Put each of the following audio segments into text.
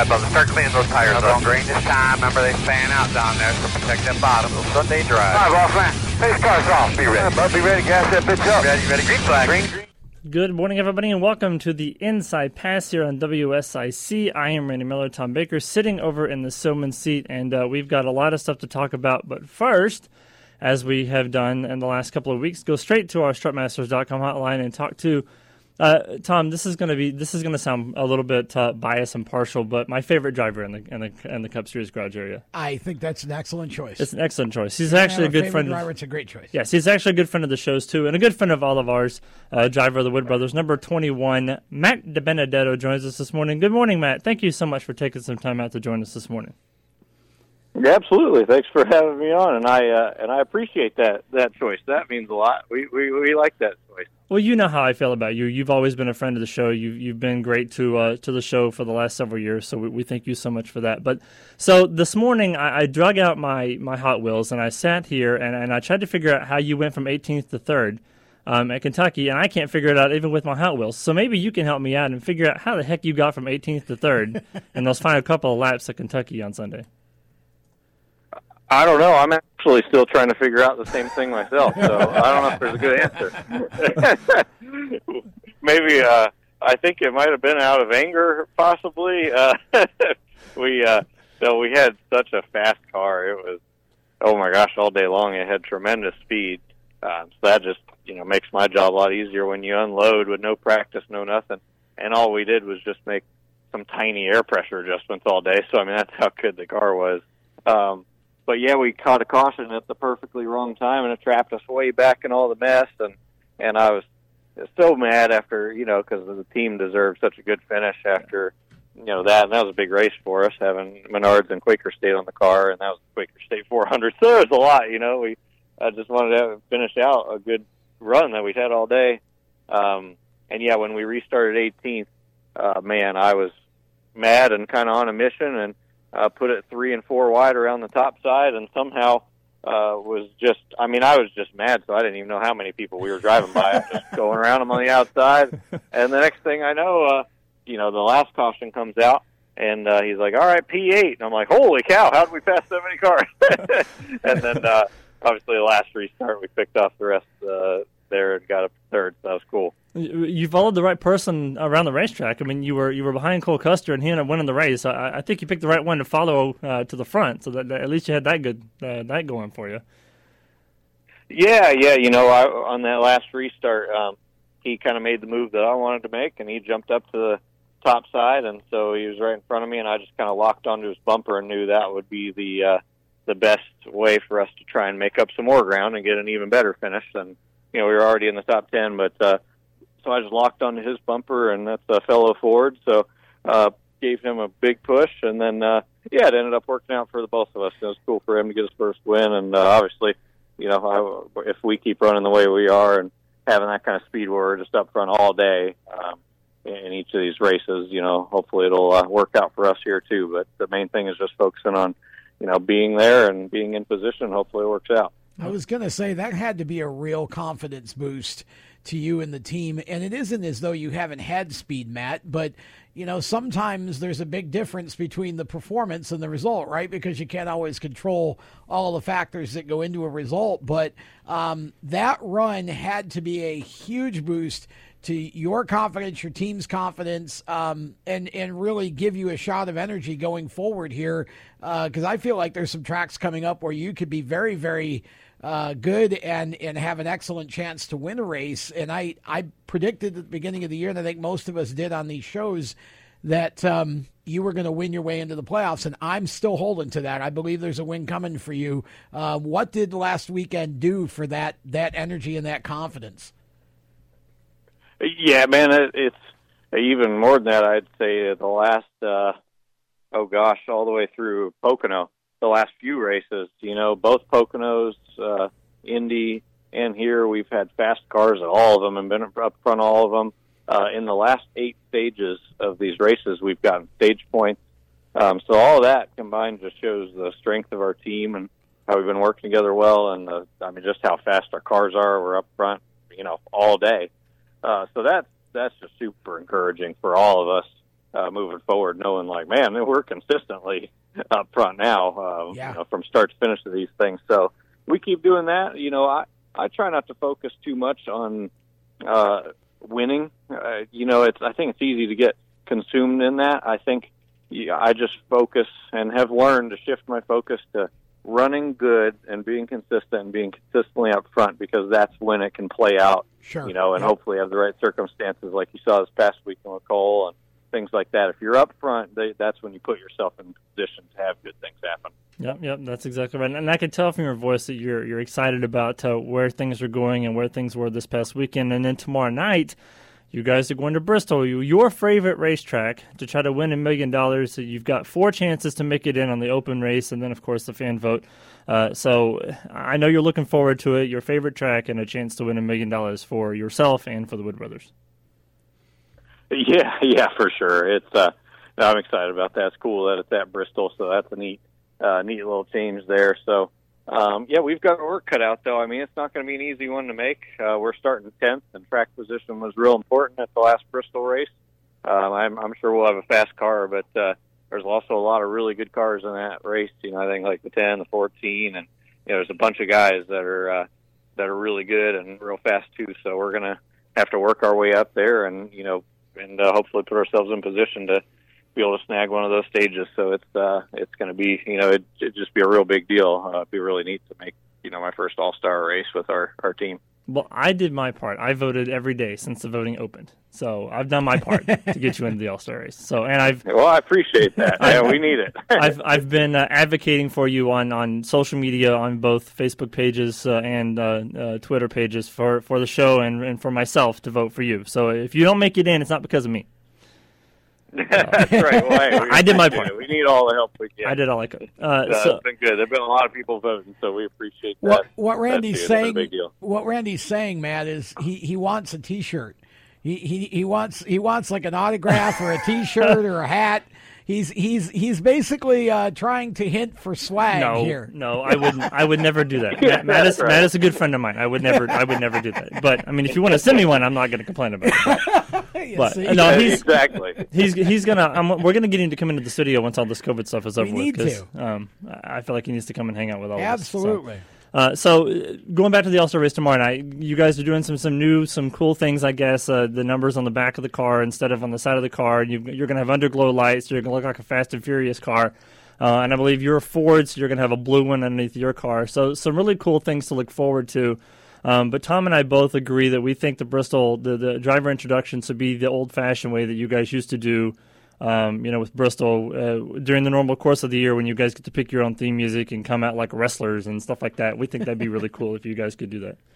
All right, Bubba, start cleaning those tires up. Don't green this time. Remember, they fan out down there, so protect that bottom. Little Sunday drive. All right, boss man. Face car's off. Be ready. All right, Bub, be ready. Gas that bitch up. Ready, ready. Green flag. Green, green. Good morning, everybody, and welcome to the Inside Pass here on WSIC. I am Randy Miller, Tom Baker, sitting over in the Seelman seat, and uh, we've got a lot of stuff to talk about. But first, as we have done in the last couple of weeks, go straight to our strutmasters.com hotline and talk to uh, Tom, this is going to be this is going to sound a little bit uh, biased and partial, but my favorite driver in the in the in the Cup Series garage area. I think that's an excellent choice. It's an excellent choice. He's actually a good friend. Driver, of, it's a great choice. Yes, he's actually a good friend of the shows too, and a good friend of all of ours. Uh, driver of the Wood Brothers, number twenty-one, Matt DiBenedetto joins us this morning. Good morning, Matt. Thank you so much for taking some time out to join us this morning. Yeah, absolutely. Thanks for having me on, and I uh, and I appreciate that that choice. That means a lot. We we we like that choice. Well, you know how I feel about you. You've always been a friend of the show. You've you've been great to uh, to the show for the last several years. So we, we thank you so much for that. But so this morning I, I drug out my my Hot Wheels and I sat here and, and I tried to figure out how you went from 18th to third. Um, at Kentucky, and I can't figure it out even with my Hot Wheels. So maybe you can help me out and figure out how the heck you got from 18th to third in those final couple of laps at Kentucky on Sunday. I don't know. I'm actually still trying to figure out the same thing myself. So I don't know if there's a good answer. Maybe uh, I think it might have been out of anger, possibly. Uh, we uh, so we had such a fast car. It was oh my gosh, all day long. It had tremendous speed. Uh, so that just you know makes my job a lot easier when you unload with no practice, no nothing. And all we did was just make some tiny air pressure adjustments all day. So I mean that's how good the car was. Um, but yeah, we caught a caution at the perfectly wrong time, and it trapped us way back in all the mess. And and I was so mad after you know because the team deserved such a good finish after you know that, and that was a big race for us having Menards and Quaker State on the car, and that was Quaker State 400. So there was a lot, you know. We I just wanted to finish out a good run that we'd had all day. Um, and yeah, when we restarted 18th, uh, man, I was mad and kind of on a mission and uh, put it three and four wide around the top side, and somehow uh, was just. I mean, I was just mad, so I didn't even know how many people we were driving by. just going around them on the outside, and the next thing I know, uh, you know, the last caution comes out. And uh, he's like, "All right, P8," and I'm like, "Holy cow! How did we pass so many cars?" and then, uh, obviously, the last restart, we picked off the rest uh, there and got up third. So that was cool. You followed the right person around the racetrack. I mean, you were you were behind Cole Custer, and he ended up winning the race. I, I think you picked the right one to follow uh, to the front, so that, that, at least you had that good uh, that going for you. Yeah, yeah. You know, I, on that last restart, um, he kind of made the move that I wanted to make, and he jumped up to the top side, and so he was right in front of me, and I just kind of locked onto his bumper and knew that would be the uh, the best way for us to try and make up some more ground and get an even better finish. And you know, we were already in the top ten, but uh, so I just locked onto his bumper, and that's a fellow Ford. So uh, gave him a big push, and then uh, yeah, it ended up working out for the both of us. It was cool for him to get his first win, and uh, obviously, you know, I, if we keep running the way we are and having that kind of speed where we're just up front all day um, in each of these races, you know, hopefully it'll uh, work out for us here too. But the main thing is just focusing on, you know, being there and being in position. Hopefully it works out. I was going to say that had to be a real confidence boost to you and the team. And it isn't as though you haven't had speed, Matt, but you know, sometimes there's a big difference between the performance and the result, right? Because you can't always control all the factors that go into a result. But um, that run had to be a huge boost to your confidence, your team's confidence, um, and and really give you a shot of energy going forward here. Because uh, I feel like there's some tracks coming up where you could be very, very uh, good and and have an excellent chance to win a race. And I I predicted at the beginning of the year, and I think most of us did on these shows, that um, you were going to win your way into the playoffs, and I'm still holding to that. I believe there's a win coming for you. Uh, what did last weekend do for that that energy and that confidence? Yeah, man, it, it's even more than that. I'd say the last, uh, oh gosh, all the way through Pocono the last few races. You know, both Poconos, uh, Indy, and here we've had fast cars at all of them and been up front all of them. Uh, in the last eight stages of these races, we've gotten stage points. Um, so all of that combined just shows the strength of our team and how we've been working together well, and the, I mean just how fast our cars are. We're up front, you know, all day. Uh, so that's that's just super encouraging for all of us. uh, moving forward, knowing like, man, we're consistently up front now, uh, Yeah. you know, from start to finish of these things. So we keep doing that. You know, I I try not to focus too much on uh, winning. Uh, you know, it's I think it's easy to get consumed in that. I think yeah, I just focus and have learned to shift my focus to running good and being consistent and being consistently up front because that's when it can play out Sure. you know, and Yep. hopefully have the right circumstances, like you saw this past weekend with Cole and things like that. If you're up front, they, that's when you put yourself in position to have good things happen. Yep, yep, that's exactly right. And I can tell from your voice that you're you're excited about uh, where things are going and where things were this past weekend. And then tomorrow night, you guys are going to Bristol, you- your favorite racetrack, to try to win a million dollars. So You've got four chances to make it in on the open race, and then of course the fan vote. Uh, so I know you're looking forward to it. Your favorite track and a chance to win a million dollars for yourself and for the Wood Brothers. Yeah, yeah, for sure. It's uh, I'm excited about that. It's cool that it's at Bristol, so that's a neat, uh, neat little change there. So, um, yeah, we've got our work cut out, though. I mean, it's not going to be an easy one to make. Uh, we're starting tenth, and track position was real important at the last Bristol race. Um, I'm, I'm sure we'll have a fast car, but uh, there's also a lot of really good cars in that race. You know, I think like the 10, the 14, and you know, there's a bunch of guys that are uh, that are really good and real fast too. So we're gonna have to work our way up there, and you know, and uh, hopefully put ourselves in position to be able to snag one of those stages. So it's uh, it's going to be you know it it'd just be a real big deal. Uh, it'd be really neat to make you know my first All Star race with our our team. Well, I did my part. I voted every day since the voting opened. So I've done my part to get you into the All Star race. So, and I've Well, I appreciate that. yeah, we need it. I've I've been uh, advocating for you on, on social media on both Facebook pages uh, and uh, uh, Twitter pages for, for the show and, and for myself to vote for you. So if you don't make it in, it's not because of me. That's right. Well, hey, I did my appreciate part. We need all the help we can. I did all I could. Uh, Uh, so it's been good. There've been a lot of people voting, so we appreciate that. What what Randy's too. It's been a saying big deal. what Randy's saying, Matt, is he, he wants a t shirt. He, he he wants he wants like an autograph or a t shirt or a hat. He's he's he's basically uh, trying to hint for swag no, here. no, I wouldn't. I would never do that. Yeah, Matt, Matt is right. Matt is a good friend of mine. I would never. I would never do that. But I mean, if you want to send me one, I'm not going to complain about it. You But see? no, he's exactly. he's he's gonna. I'm, we're gonna get him to come into the studio once all this COVID stuff is over with. need 'cause, to. Um, I I feel like he needs to come and hang out with all of us. So, Absolutely. Uh, so uh, going back to the All Star race tomorrow night, you guys are doing some some new, some cool things, I guess. Uh, the numbers on the back of the car instead of on the side of the car. You, you're going to have underglow lights. So you're going to look like a Fast and Furious car. Uh, and I believe you're a Ford, so you're going to have a blue one underneath your car. So some really cool things to look forward to. Um, but Tom and I both agree that we think the Bristol, the, the driver introduction should be the old fashioned way that you guys used to do um, you know, with Bristol uh, during the normal course of the year when you guys get to pick your own theme music and come out like wrestlers and stuff like that. We think that'd be really cool if you guys could do that.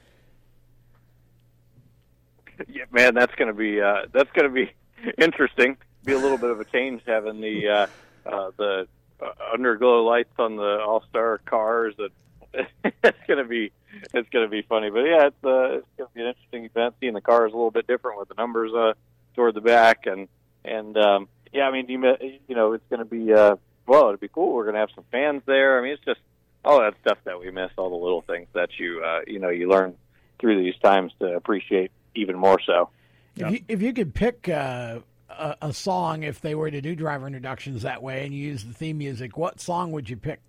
Yeah, man, that's to be uh, that's to be interesting. Be a little bit of a change having the uh, uh, the uh, underglow lights on the All Star cars. And it's to be it's going to be funny. But yeah, it's uh, it's going to be an interesting event. Seeing the cars a little bit different with the numbers uh, toward the back and and um, yeah, I mean you you know it's going to be uh, well, it'd be cool. We're going to have some fans there. I mean, it's just all that stuff that we miss, all the little things that you uh, you know you learn through these times to appreciate even more so. If you if you could pick uh, a, a song if they were to do driver introductions that way and you use the theme music, what song would you pick?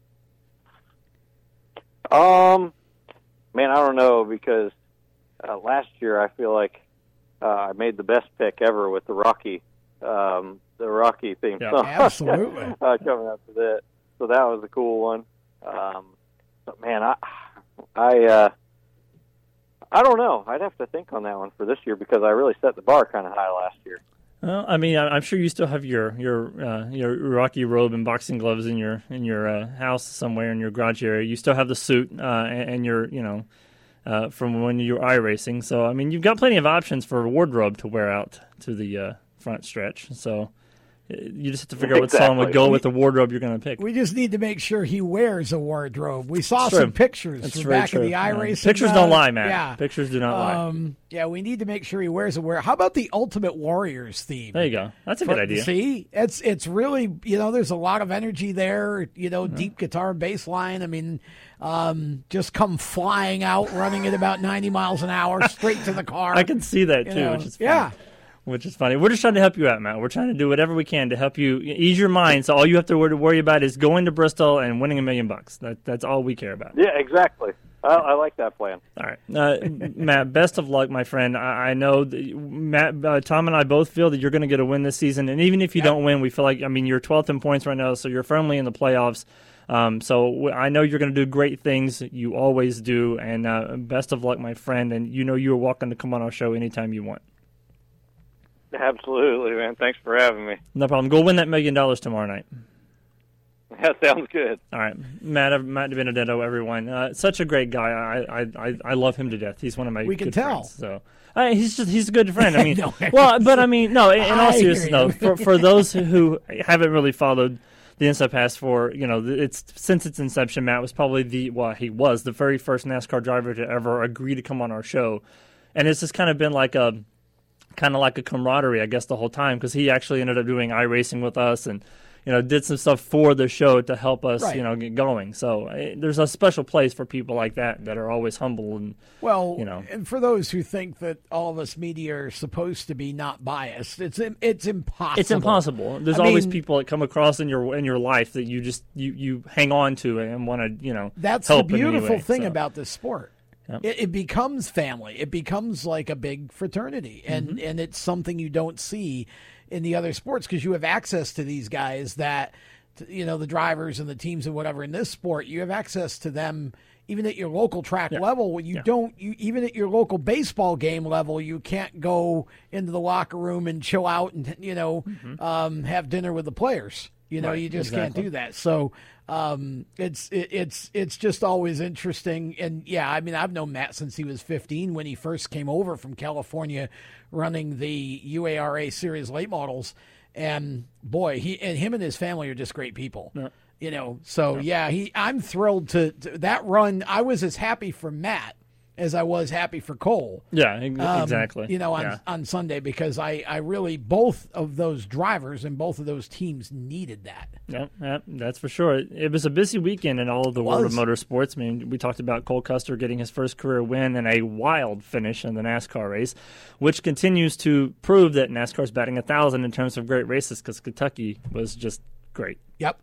Um, man, I don't know because uh, last year I feel like uh, I made the best pick ever with the Rocky, um, the Rocky theme Yeah. song. Absolutely. uh, coming up to that, so that was a cool one. Um, but man, I, I, uh, I don't know. I'd have to think on that one for this year because I really set the bar kind of high last year. Well, I mean, I- I'm sure you still have your your uh, your Rocky robe and boxing gloves in your in your uh, house somewhere in your garage area. You still have the suit uh, and, and your you know uh, from when you were racing So I mean, you've got plenty of options for a wardrobe to wear out to the uh, front stretch. So you just have to figure out what song would go with the wardrobe you're going to pick. We just need to make sure he wears a wardrobe. We saw true. some pictures That's from back true. of the Yeah. iRacing. Pictures uh, don't lie, man. Yeah. Pictures do not lie. Um, yeah, we need to make sure he wears a wear. How about the Ultimate Warriors theme? There you go. That's a good idea. See, it's it's really you know there's a lot of energy there. You know, Mm-hmm. deep guitar and bass line. I mean, um, just come flying out, running at about 90 miles an hour, straight to the car. I can see that you too, know. which is fun. yeah. Which is funny. We're just trying to help you out, Matt. We're trying to do whatever we can to help you ease your mind. So all you have to worry about is going to Bristol and winning a million bucks. That, that's all we care about. Yeah, exactly. I, I like that plan. All right, uh, Matt. Best of luck, my friend. I, I know that Matt, uh, Tom, and I both feel that you're going to get a win this season. And even if you don't win, we feel like I mean you're 12th in points right now, so you're firmly in the playoffs. Um, so I know you're going to do great things. You always do. And uh, best of luck, my friend. And you know you're welcome to come on our show anytime you want. Absolutely, man. Thanks for having me. No problem. Go win that million dollars tomorrow night. That sounds good. All right, Matt, Matt Benedetto, everyone. Uh, such a great guy. I, I, I love him to death. He's one of my we can tell. friends. So uh, he's just he's a good friend. I mean, No, well, but I mean, no. In, in all seriousness, though, for for those who haven't really followed the Inside Pass for you know it's since its inception, Matt was probably the well he was the very first NASCAR driver to ever agree to come on our show, and it's just kind of been like a kind of like a camaraderie, I guess, the whole time because he actually ended up doing iRacing with us and you know did some stuff for the show to help us Right. you know get going. So eh, there's a special place for people like that that are always humble and Well, you know. and for those who think that all of us media are supposed to be not biased, it's it's impossible. it's impossible. There's I always mean- people that come across in your in your life that you just you you hang on to and want to you know That's the beautiful way. thing So, about this sport. Yep. It, it becomes family. It becomes like a big fraternity, and Mm-hmm. and it's something you don't see in the other sports because you have access to these guys that you know the drivers and the teams and whatever in this sport you have access to them even at your local track level you Yeah. don't you even at your local baseball game level you can't go into the locker room and chill out and you know um, have dinner with the players you know Mm-hmm. Right, you just exactly. can't do that so um, it's it, it's it's just always interesting. And yeah i mean i've known matt since he was 15 when he first came over from california running the uara series late models. And boy he and him and his family are just great people. You know so yeah he i'm thrilled to, to that run i was as happy for matt as i was happy for cole yeah um, exactly You know, on yeah. on Sunday because I I really both of those drivers and both of those teams needed that. Yep, yep, that's for sure. It was a busy weekend in all of the world of motorsports. I mean, we talked about Cole Custer getting his first career win and a wild finish in the NASCAR race, which continues to prove that NASCAR's batting a thousand in terms of great races because Kentucky was just great Yep.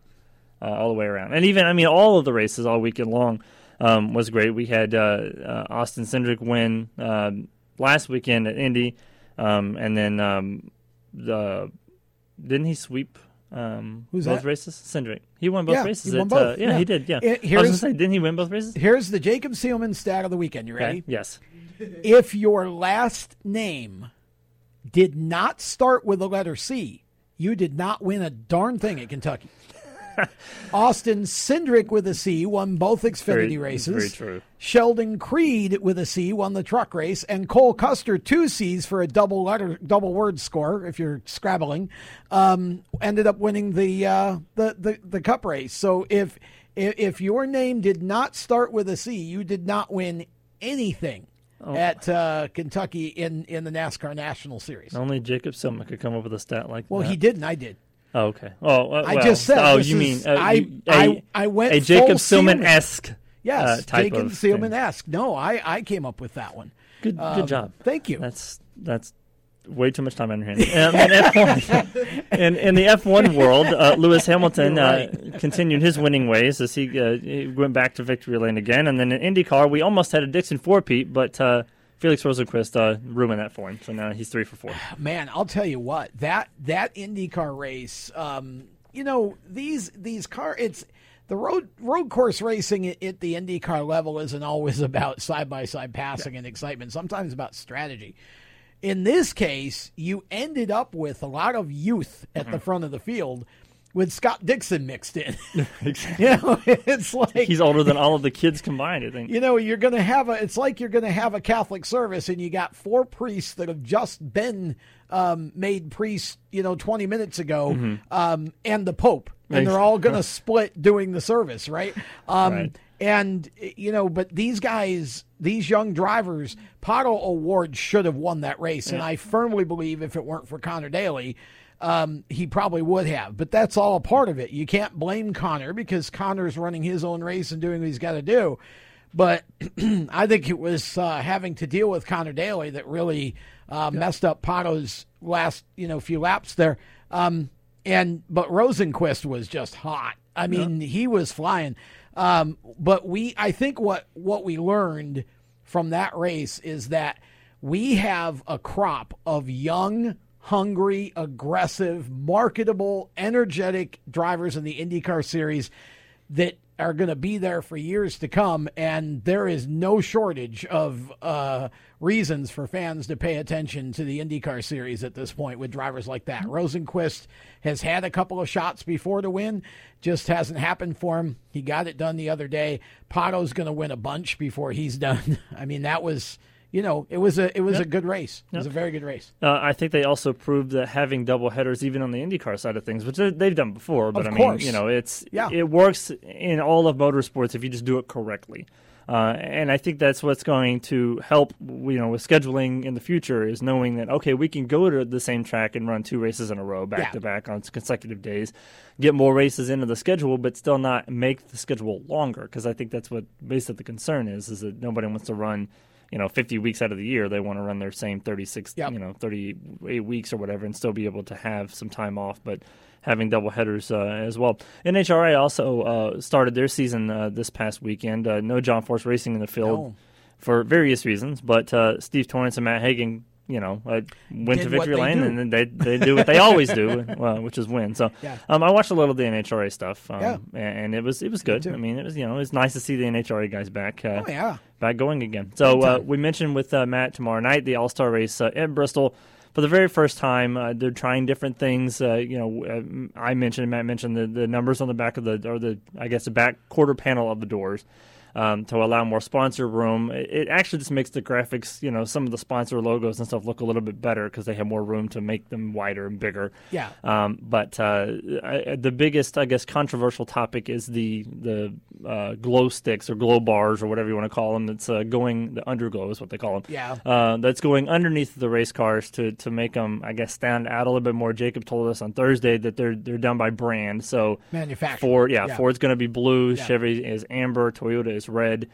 uh, all the way around. And even, I mean, all of the races all weekend long um, was great. We had uh, uh, Austin Cindric win um, last weekend at Indy, um, and then um, the didn't he sweep um, Who's both that? races? Cindric. He won both Yeah, races. he won at, uh, yeah, yeah. he did. Yeah. It- I was here's- gonna say, didn't he win both races? Here's the Jacob Seelman stat of the weekend. You ready? Okay. Yes. If your last name did not start with the letter C, you did not win a darn thing at Kentucky. Austin Cindric with a C won both Xfinity Very- races. very true. Sheldon Creed with a C won the truck race, and Cole Custer two C's for a double letter, double word score. If you're scrabbling, um, ended up winning the, uh, the the the Cup race. So if if your name did not start with a C, you did not win anything Oh. at uh, Kentucky in in the NASCAR National Series. Only Jacob Seelman could come up with a stat like Well, that. Well, he didn't. I did. Oh, okay. Oh, uh, I just said Oh, you is- mean uh, I- you- I- went a Jacob Seelman. Esque. Yes, uh, type Jacob Seelman esque. No, I I came up with that one. Good, Um, good job. Thank you. That's that's way too much time on your hands. Um, in, F1, in, the F1 world, uh, Lewis Hamilton You're uh, continued his winning ways as he, uh, he went back to victory lane again. And then in IndyCar, we almost had a Dixon four-peat, but uh, Felix Rosenqvist uh, ruined that for him. So now he's three for four. man, I'll tell you what that that IndyCar race. Um, you know these these car it's the road road course racing at, the IndyCar level isn't always about side by side passing and excitement. Sometimes about strategy. In this case, you ended up with a lot of youth at Mm-hmm. the front of the field. With Scott Dixon mixed in, you know, it's like He's older than all of the kids combined, I think. you know you're going to have a it's like you're going to have a catholic service and you got four priests that have just been um, made priests you know 20 minutes ago Mm-hmm. um, and the pope and they're all going to split doing the service right um, Right. and you know but these guys these young drivers Pato O'Ward should have won that race and i firmly believe if it weren't for conor daly um, he probably would have, but that's all a part of it. You can't blame Conor because Conor's running his own race and doing what he's got to do. but I think it was uh, having to deal with Conor Daly that really uh, messed up Pato's last you know few laps there. Um, and but Rosenqvist was just hot. I mean, he was flying. Um, but we, I think what what we learned from that race is that we have a crop of young, hungry, aggressive, marketable, energetic drivers in the IndyCar series that are going to be there for years to come, and there is no shortage of uh, reasons for fans to pay attention to the IndyCar series at this point with drivers like that. Rosenqvist has had a couple of shots before to win, just hasn't happened for him. He got it done the other day. Pato's going to win a bunch before he's done. I mean, that was you know, it was a it was a good race. It was a very good race. Uh, I think they also proved that having double headers, even on the IndyCar side of things, which they've done before, but Of I course. mean, you know, it's Yeah. it works in all of motorsports if you just do it correctly. Uh, and I think that's what's going to help, you know, with scheduling in the future is knowing that okay, we can go to the same track and run two races in a row, back Yeah. to back on consecutive days, get more races into the schedule, but still not make the schedule longer. Because I think that's what basically the concern is, is that nobody wants to run, you know, 50 weeks out of the year. They want to run their same 36, Yep. you know, 38 weeks or whatever, and still be able to have some time off, but having double headers uh, as well. NHRA also uh, started their season uh, this past weekend. Uh, no John Force Racing in the field No. for various reasons, but uh, Steve Torrence and Matt Hagan, you know, uh, went Did to victory lane do. and then they they do what they always do, uh, which is win. So Yeah. um, I watched a little of the NHRA stuff, um, Yeah. and, and it was it was good. I mean, it was you know it was nice to see the NHRA guys back. Uh, Oh yeah. back going again. So uh, we mentioned with uh, Matt tomorrow night the All Star race uh, in Bristol for the very first time. Uh, they're trying different things. Uh, you know, uh, I mentioned Matt mentioned the, the numbers on the back of the or the I guess the back quarter panel of the doors. Um, to allow more sponsor room, it, it actually just makes the graphics, you know, some of the sponsor logos and stuff look a little bit better because they have more room to make them wider and bigger. Yeah. Um, but uh, I, the biggest, I guess, controversial topic is the the uh, glow sticks or glow bars or whatever you want to call them. That's uh, going the underglow is what they call them. Yeah. Uh, that's going underneath the race cars to to make them, I guess, stand out a little bit more. Jacob told us on Thursday that they're they're done by brand. So Manufacturer. Ford, yeah, Yeah. Ford's going to be blue. Yeah. Chevy is amber. Toyota is red.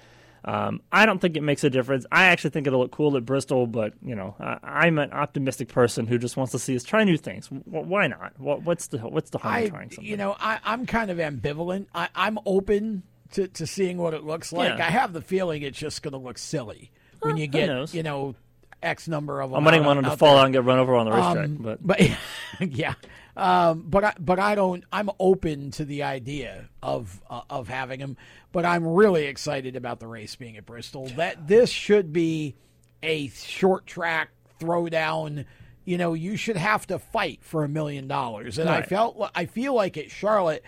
Um, I don't think it makes a difference. I actually think it'll look cool at Bristol, but you know, I, I'm an optimistic person who just wants to see us try new things. W- why not? What, what's the what's the harm in I, trying something? you know, I, I'm kind of ambivalent. I, I'm open to, to seeing what it looks like. Yeah. I have the feeling it's just going to look silly when you get, you know, X number of them. I'm on them to fall there. out and get run over on the racetrack. Um, but but yeah, um, but I, but I don't. I'm open to the idea of uh, of having him, but I'm really excited about the race being at Bristol. That this should be a short track throwdown. You know, you should have to fight for a million dollars, and I felt I feel like at Charlotte.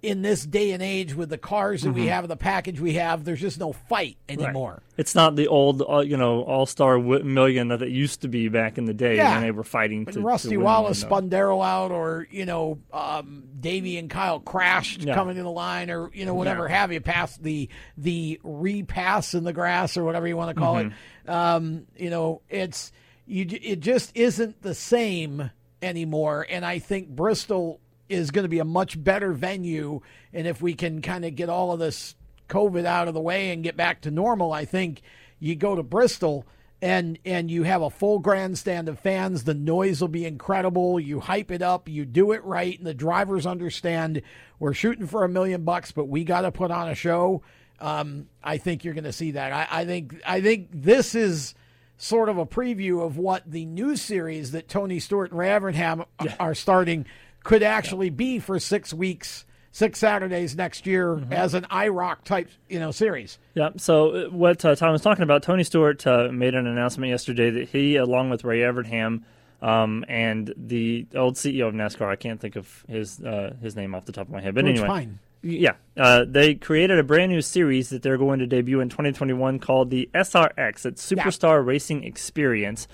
In this day and age, with the cars that we Mm-hmm. have, the package we have, there's just no fight anymore. it's not the old, uh, you know, all star million that it used to be back in the day Yeah. when they were fighting When to. Rusty to Wallace spun Darrell out, or you know, um, Davey and Kyle crashed Yeah. coming to the line, or you know, whatever Yeah. have you, past the the repass in the grass, or whatever you want to call Mm-hmm. it. Um, you know, it's you. It just isn't the same anymore, and I think Bristol is going to be a much better venue, and if we can kind of get all of this COVID out of the way and get back to normal, I think you go to Bristol and and you have a full grandstand of fans. The noise will be incredible. You hype it up, you do it right, and the drivers understand we're shooting for a million bucks, but we got to put on a show. Um, I think you're going to see that. I, I think I think this is sort of a preview of what the new series that Tony Stewart and Ray Evernham are starting could actually be for six weeks, six Saturdays next year as an IROC type you know series. Yeah. So uh, what uh, Tom was talking about, Tony Stewart uh, made an announcement yesterday that he, along with Ray Evernham um, and the old CEO of NASCAR, I can't think of his uh, his name off the top of my head, but George anyway, Pyne. yeah, uh, they created a brand new series that they're going to debut in 2021 called the SRX. It's Superstar Racing Experience.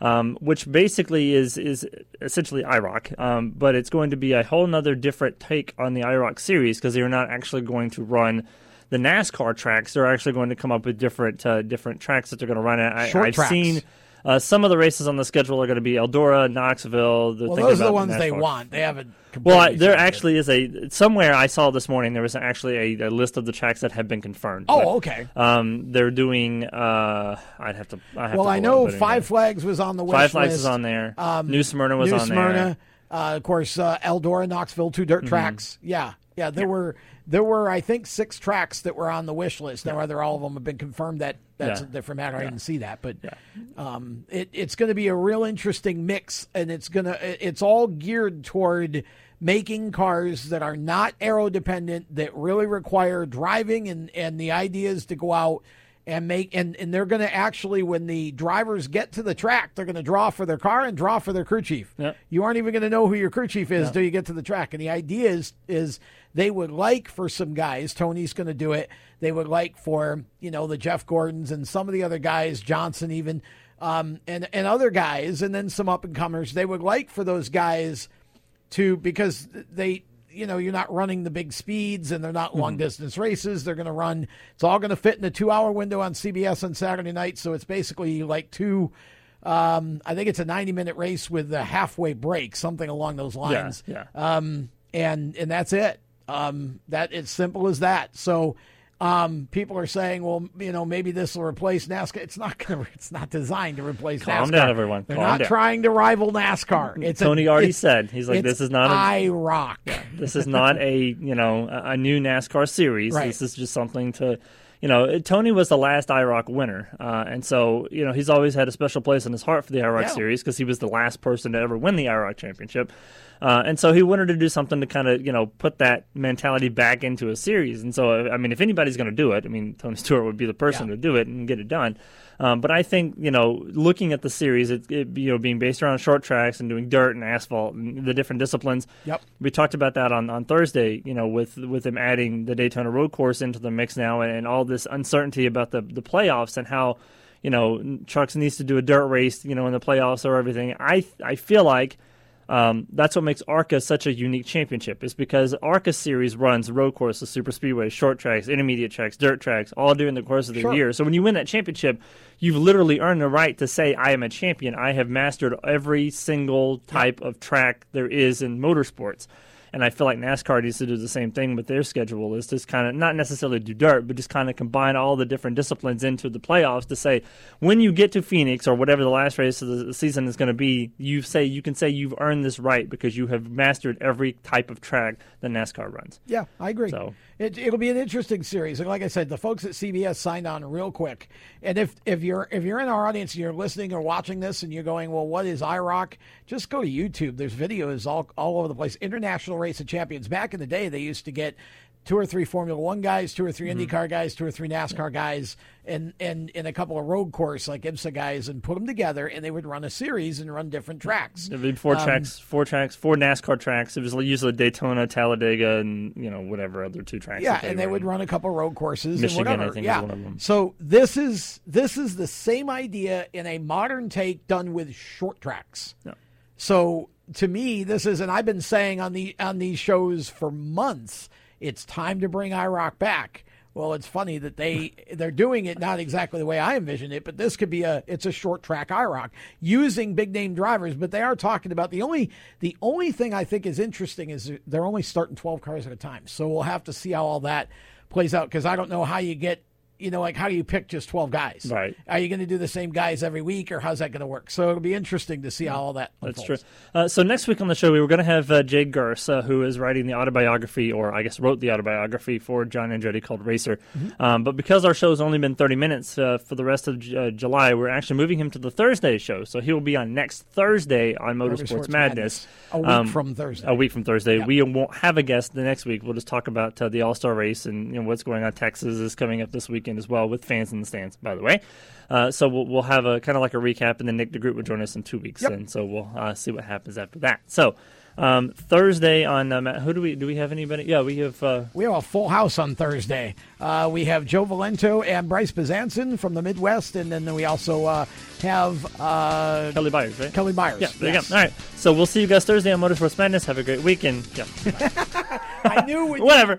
Um, which basically is is essentially IROC, um, but it's going to be a whole nother different take on the IROC series because they're not actually going to run the NASCAR tracks. They're actually going to come up with different uh, different tracks that they're going to run at. I, Short I've tracks. seen Uh, some of the races on the schedule are going to be Eldora, Knoxville. Well, those are the ones they want. They haven't. Well, I, there actually is a somewhere I saw this morning. There was actually a, a list of the tracks that have been confirmed. Oh, but, okay. Um, they're doing. Uh, I'd have to. I have well, to I know Five Flags was on the wish Five Flags list. is on there. Um, New Smyrna was New on Smyrna, there. Uh, of course, uh, Eldora, Knoxville, two dirt mm-hmm. tracks. Yeah, yeah. There yeah. were there were I think six tracks that were on the wish list. Now, whether all of them have been confirmed, that that's yeah. a different matter. I didn't see that, but yeah. um, it, it's going to be a real interesting mix, and it's gonna it's all geared toward making cars that are not aero dependent that really require driving and and the idea is to go out and make and, and they're going to actually when the drivers get to the track they're going to draw for their car and draw for their crew chief yep. you aren't even going to know who your crew chief is until you get to the track and the idea is is they would like for some guys tony's going to do it they would like for you know the jeff gordons and some of the other guys johnson even um, and and other guys and then some up and comers they would like for those guys to because they you know, you're not running the big speeds and they're not long mm-hmm. distance races. They're going to run, it's all going to fit in a two hour window on CBS on Saturday night. So it's basically like two, um, I think it's a 90 minute race with a halfway break, something along those lines. Yeah. yeah. Um, and, and that's it. Um, that it's simple as that. So, um, people are saying, well, you know, maybe this will replace NASCAR. It's not going to. It's not designed to replace Calm NASCAR. down, everyone. They're Calm not down. trying to rival NASCAR. It's Tony a, already it's, said he's like, this is not a rock. Yeah, this is not a you know a, a new NASCAR series. Right. This is just something to. You know, Tony was the last IROC winner, uh, and so you know he's always had a special place in his heart for the IROC Yeah. series because he was the last person to ever win the IROC championship. Uh, and so he wanted to do something to kind of, you know, put that mentality back into a series. And so, I mean, if anybody's going to do it, I mean, Tony Stewart would be the person Yeah. to do it and get it done. Um, but I think, you know, looking at the series, it, it, you know, being based around short tracks and doing dirt and asphalt and the different disciplines. Yep. We talked about that on, on Thursday, you know, with with him adding the Daytona Road Course into the mix now and, and all this uncertainty about the, the playoffs and how, you know, Trucks needs to do a dirt race, you know, in the playoffs or everything. I I feel like um, that's what makes ARCA such a unique championship. Is because ARCA series runs road courses, super speedways, short tracks, intermediate tracks, dirt tracks, all during the course of the Sure. year. So when you win that championship, you've literally earned the right to say, "I am a champion. I have mastered every single type of track there is in motorsports." And I feel like NASCAR needs to do the same thing with their schedule is just kind of not necessarily do dirt, but just kind of combine all the different disciplines into the playoffs to say when you get to Phoenix or whatever the last race of the season is going to be, you say you can say you've earned this right because you have mastered every type of track that NASCAR runs. Yeah, I agree. So it, it'll be an interesting series. And like I said, the folks at CBS signed on real quick. And if if you're if you're in our audience and you're listening or watching this and you're going, well, what is IROC? Just go to YouTube. There's videos all all over the place. International Race of Champions. Back in the day, they used to get two or three Formula One guys, two or 3 Mm-hmm. IndyCar guys, two or three NASCAR guys, and and and a couple of road course like IMSA guys, and put them together, and they would run a series and run different tracks. There'd be four Um, tracks, four tracks, four NASCAR tracks. It was usually Daytona, Talladega, and you know whatever other two tracks. Yeah, that and they ran. would run a couple road courses Michigan, and whatever. I think, is yeah. one of them. So this is this is the same idea in a modern take done with short tracks. Yeah. So to me, this is, and I've been saying on the on these shows for months, it's time to bring IROC back. Well, it's funny that they they're doing it not exactly the way I envisioned it, but this could be a it's a short track IROC using big name drivers, but they are talking about the only the only thing I think is interesting is they're only starting 12 cars at a time. So we'll have to see how all that plays out because I don't know how you get you know, like how do you pick just 12 guys? Right. Are you going to do the same guys every week or how's that going to work? So it'll be interesting to see how all that That's true. Uh, so next week on the show, we were going to have uh, Jay Gers, uh, who is writing the autobiography, or I guess wrote the autobiography for John Andretti called Racer. Mm-hmm. Um, but because our show's only been 30 minutes uh, for the rest of J- uh, July, we're actually moving him to the Thursday show. So he will be on next Thursday on Motorsports, Madness. A week Um, from Thursday. A week from Thursday. Yep. We won't have a guest the next week. We'll just talk about uh, the All Star race and you know, what's going on. Texas is coming up this weekend as well with fans in the stands, by the way. Uh, so we'll, we'll have a kind of like a recap, and then Nick DeGroot will join us in two weeks, Yep. and so we'll uh, see what happens after that. So um, Thursday on uh, Matt, who do we do we have anybody? Yeah, we have. Uh, We have a full house on Thursday. Uh, we have Joe Valento and Bryce Bezanson from the Midwest, and then we also uh, have uh, Kelly Byers, right? Kelly Myers. Yeah, there Yes. you go. All right. So we'll see you guys Thursday on Motorsports Madness. Have a great weekend. Yeah. I knew Whatever.